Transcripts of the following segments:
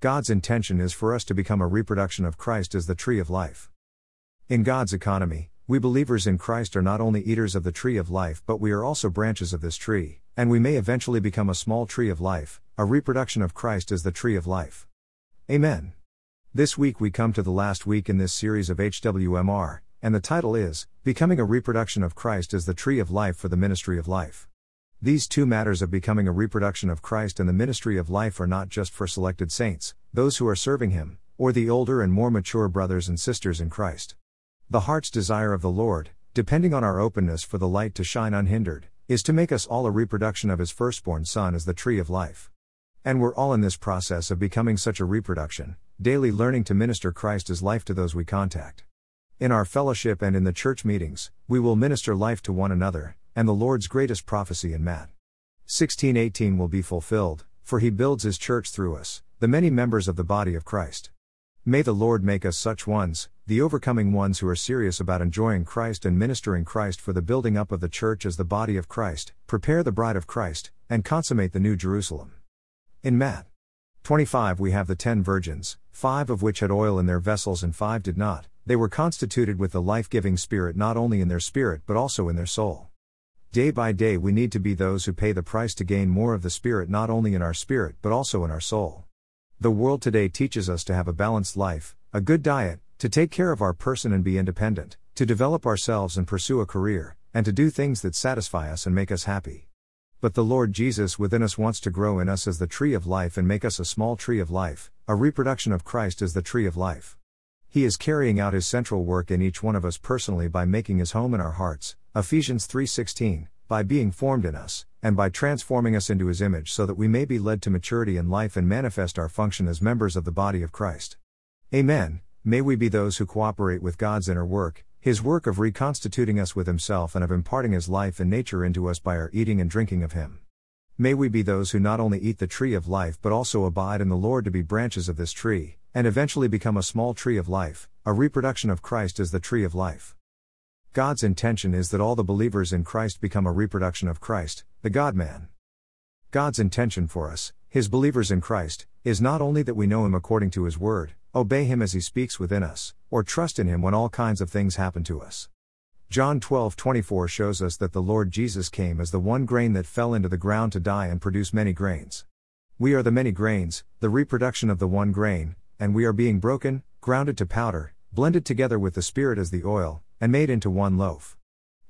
God's intention is for us to become a reproduction of Christ as the tree of life. In God's economy, we believers in Christ are not only eaters of the tree of life, but we are also branches of this tree, and we may eventually become a small tree of life, a reproduction of Christ as the tree of life. Amen. This week we come to the last week in this series of HWMR, and the title is Becoming a Reproduction of Christ as the Tree of Life for the Ministry of Life. These two matters of becoming a reproduction of Christ and the ministry of life are not just for selected saints, those who are serving Him, or the older and more mature brothers and sisters in Christ. The heart's desire of the Lord, depending on our openness for the light to shine unhindered, is to make us all a reproduction of His firstborn Son as the tree of life. And we're all in this process of becoming such a reproduction, daily learning to minister Christ as life to those we contact. In our fellowship and in the church meetings, we will minister life to one another, and the Lord's greatest prophecy in Matt 16:18 will be fulfilled, for he builds his church through us, the many members of the body of Christ. May the Lord make us such ones, the overcoming ones who are serious about enjoying Christ and ministering Christ for the building up of the church as the body of Christ, prepare the bride of Christ, and consummate the new Jerusalem. In Matt 25 we have the ten virgins, five of which had oil in their vessels and five did not, they were constituted with the life giving Spirit not only in their spirit but also in their soul. Day by day, we need to be those who pay the price to gain more of the Spirit not only in our spirit but also in our soul. The world today teaches us to have a balanced life, a good diet, to take care of our person and be independent, to develop ourselves and pursue a career, and to do things that satisfy us and make us happy. But the Lord Jesus within us wants to grow in us as the tree of life and make us a small tree of life, a reproduction of Christ as the tree of life. He is carrying out his central work in each one of us personally by making his home in our hearts, Ephesians 3:16, by being formed in us and by transforming us into his image so that we may be led to maturity in life and manifest our function as members of the body of Christ. Amen. May we be those who cooperate with God's inner work, his work of reconstituting us with himself and of imparting his life and nature into us by our eating and drinking of him. May we be those who not only eat the tree of life but also abide in the Lord to be branches of this tree, and eventually become a small tree of life, a reproduction of Christ as the tree of life. God's intention is that all the believers in Christ become a reproduction of Christ, the God man. God's intention for us, His believers in Christ, is not only that we know Him according to His Word, obey Him as He speaks within us, or trust in Him when all kinds of things happen to us. John 12:24 shows us that the Lord Jesus came as the one grain that fell into the ground to die and produce many grains. We are the many grains, the reproduction of the one grain, and we are being broken, grounded to powder, blended together with the Spirit as the oil, and made into one loaf.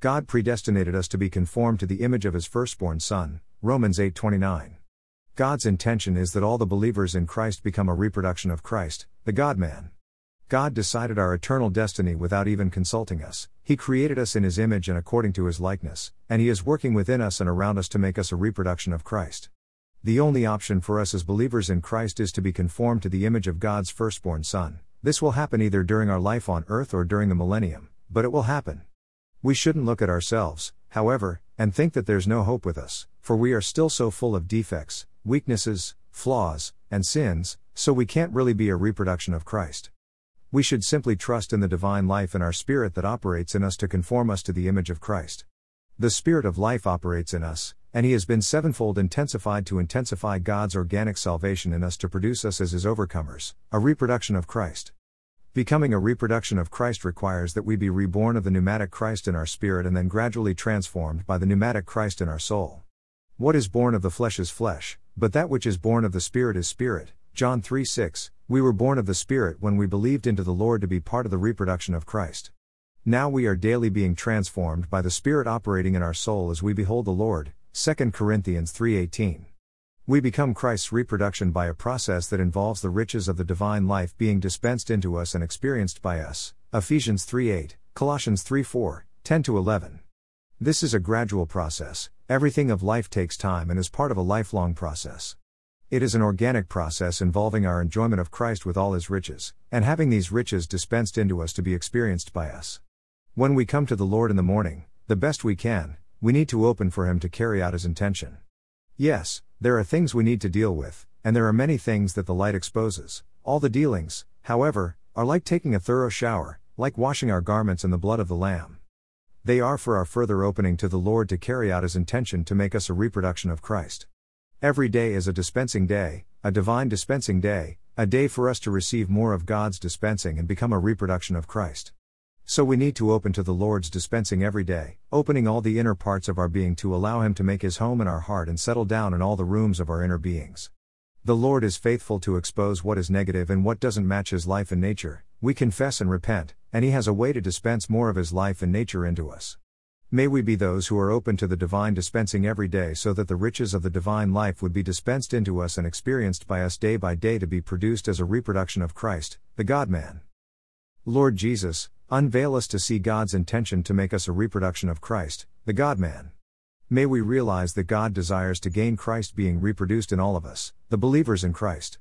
God predestinated us to be conformed to the image of his firstborn son, Romans 8:29. God's intention is that all the believers in Christ become a reproduction of Christ, the God man. God decided our eternal destiny without even consulting us. He created us in his image and according to his likeness, and he is working within us and around us to make us a reproduction of Christ. The only option for us as believers in Christ is to be conformed to the image of God's firstborn son. This will happen either during our life on earth or during the millennium but it will happen. We shouldn't look at ourselves, however, and think that there's no hope with us, for we are still so full of defects, weaknesses, flaws, and sins, so we can't really be a reproduction of Christ. We should simply trust in the divine life in our spirit that operates in us to conform us to the image of Christ. The Spirit of life operates in us, and He has been sevenfold intensified to intensify God's organic salvation in us to produce us as His overcomers, a reproduction of Christ. Becoming a reproduction of Christ requires that we be reborn of the pneumatic Christ in our spirit and then gradually transformed by the pneumatic Christ in our soul. What is born of the flesh is flesh, but that which is born of the Spirit is spirit. John 3 6. We were born of the Spirit when we believed into the Lord to be part of the reproduction of Christ. Now we are daily being transformed by the Spirit operating in our soul as we behold the Lord. 2 Corinthians 3:18. We become Christ's reproduction by a process that involves the riches of the divine life being dispensed into us and experienced by us. Ephesians 3:8, Colossians 3:4, 10 11. This is a gradual process. Everything of life takes time and is part of a lifelong process. It is an organic process involving our enjoyment of Christ with all his riches, and having these riches dispensed into us to be experienced by us. When we come to the Lord in the morning, the best we can, we need to open for him to carry out his intention. Yes, there are things we need to deal with, and there are many things that the light exposes. All the dealings, however, are like taking a thorough shower, like washing our garments in the blood of the Lamb. They are for our further opening to the Lord to carry out His intention to make us a reproduction of Christ. Every day is a dispensing day, a divine dispensing day, a day for us to receive more of God's dispensing and become a reproduction of Christ. So we need to open to the Lord's dispensing every day, opening all the inner parts of our being to allow Him to make His home in our heart and settle down in all the rooms of our inner beings. The Lord is faithful to expose what is negative and what doesn't match His life and nature. We confess and repent, and He has a way to dispense more of His life and nature into us. May we be those who are open to the divine dispensing every day so that the riches of the divine life would be dispensed into us and experienced by us day by day to be produced as a reproduction of Christ, the God man. Lord Jesus, unveil us to see God's intention to make us a reproduction of Christ, the God man. May we realize that God desires to gain Christ being reproduced in all of us, the believers in Christ.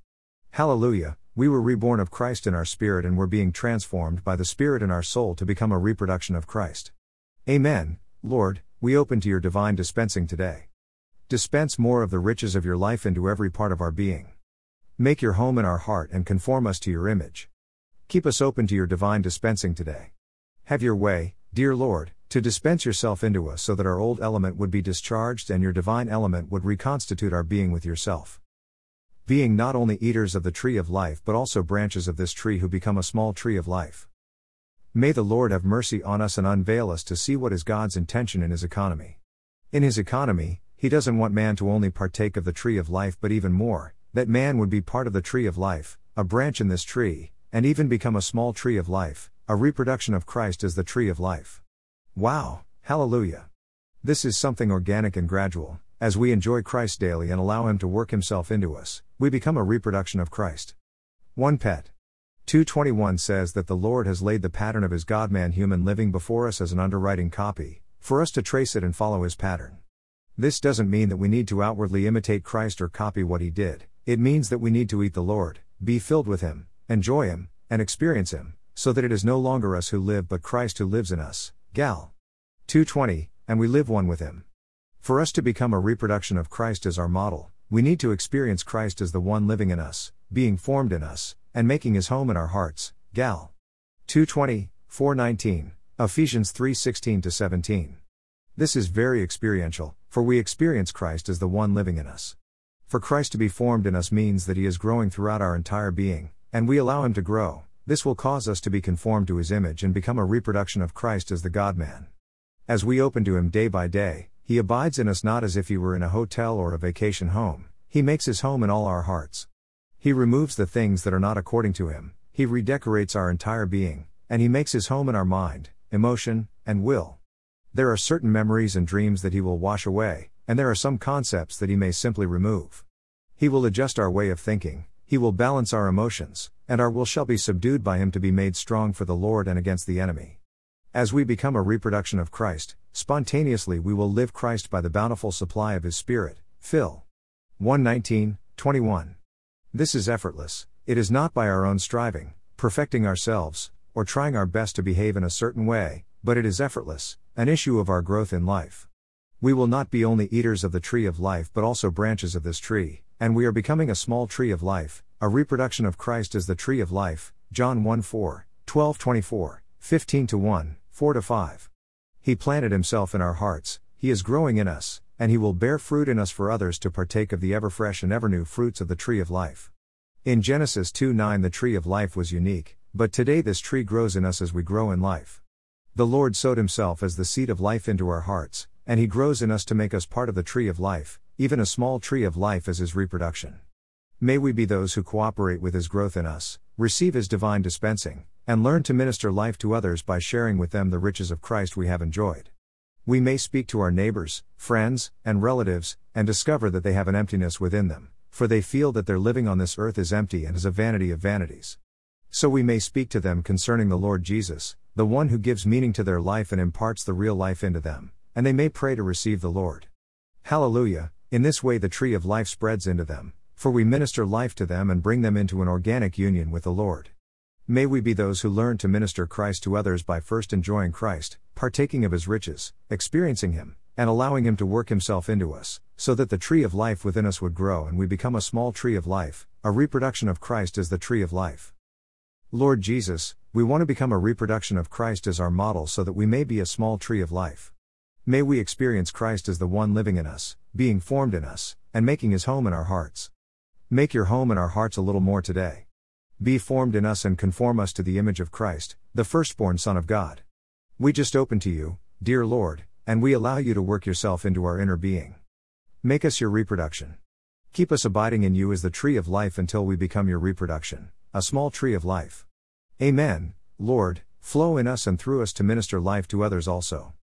Hallelujah, we were reborn of Christ in our spirit and were being transformed by the Spirit in our soul to become a reproduction of Christ. Amen, Lord, we open to your divine dispensing today. Dispense more of the riches of your life into every part of our being. Make your home in our heart and conform us to your image. Keep us open to your divine dispensing today. Have your way, dear Lord, to dispense yourself into us so that our old element would be discharged and your divine element would reconstitute our being with yourself. Being not only eaters of the tree of life but also branches of this tree who become a small tree of life. May the Lord have mercy on us and unveil us to see what is God's intention in His economy. In His economy, He doesn't want man to only partake of the tree of life but even more, that man would be part of the tree of life, a branch in this tree, and even become a small tree of life, a reproduction of Christ as the tree of life. Wow, hallelujah. This is something organic and gradual. As we enjoy Christ daily and allow Him to work Himself into us, we become a reproduction of Christ. 1 Pet. 221 says that the Lord has laid the pattern of His God man human living before us as an underwriting copy, for us to trace it and follow His pattern. This doesn't mean that we need to outwardly imitate Christ or copy what He did, it means that we need to eat the Lord, be filled with Him, enjoy Him, and experience Him, so that it is no longer us who live but Christ who lives in us. Gal. 220, and we live one with Him. For us to become a reproduction of Christ as our model, we need to experience Christ as the one living in us, being formed in us, and making his home in our hearts. Gal. 220, 419, Ephesians 3:16 17. This is very experiential, for we experience Christ as the one living in us. For Christ to be formed in us means that he is growing throughout our entire being, and we allow him to grow. This will cause us to be conformed to his image and become a reproduction of Christ as the God man. As we open to him day by day, he abides in us not as if he were in a hotel or a vacation home, he makes his home in all our hearts. He removes the things that are not according to him, he redecorates our entire being, and he makes his home in our mind, emotion, and will. There are certain memories and dreams that he will wash away, and there are some concepts that he may simply remove. He will adjust our way of thinking, he will balance our emotions, and our will shall be subdued by him to be made strong for the Lord and against the enemy. As we become a reproduction of Christ, spontaneously we will live Christ by the bountiful supply of his Spirit. Phil. 119, 21. This is effortless, it is not by our own striving, perfecting ourselves, or trying our best to behave in a certain way, but it is effortless, an issue of our growth in life. We will not be only eaters of the tree of life but also branches of this tree, and we are becoming a small tree of life, a reproduction of Christ as the tree of life, John 1 4, 12 24, 15 1, 4 5. He planted himself in our hearts, he is growing in us, and he will bear fruit in us for others to partake of the ever fresh and ever new fruits of the tree of life. In Genesis 2 9, the tree of life was unique, but today this tree grows in us as we grow in life. The Lord sowed himself as the seed of life into our hearts, and he grows in us to make us part of the tree of life, even a small tree of life as his reproduction. May we be those who cooperate with his growth in us, receive his divine dispensing, and learn to minister life to others by sharing with them the riches of Christ we have enjoyed. We may speak to our neighbors, friends, and relatives, and discover that they have an emptiness within them, for they feel that their living on this earth is empty and is a vanity of vanities. So we may speak to them concerning the Lord Jesus, the one who gives meaning to their life and imparts the real life into them, and they may pray to receive the Lord. Hallelujah, in this way, the tree of life spreads into them, for we minister life to them and bring them into an organic union with the Lord. May we be those who learn to minister Christ to others by first enjoying Christ, partaking of his riches, experiencing him, and allowing him to work himself into us, so that the tree of life within us would grow and we become a small tree of life, a reproduction of Christ as the tree of life. Lord Jesus, we want to become a reproduction of Christ as our model so that we may be a small tree of life. May we experience Christ as the one living in us, being formed in us, and making his home in our hearts. Make your home in our hearts a little more today. Be formed in us and conform us to the image of Christ, the firstborn Son of God. We just open to you, dear Lord, and we allow you to work yourself into our inner being. Make us your reproduction. Keep us abiding in you as the tree of life until we become your reproduction, a small tree of life. Amen, Lord, flow in us and through us to minister life to others also.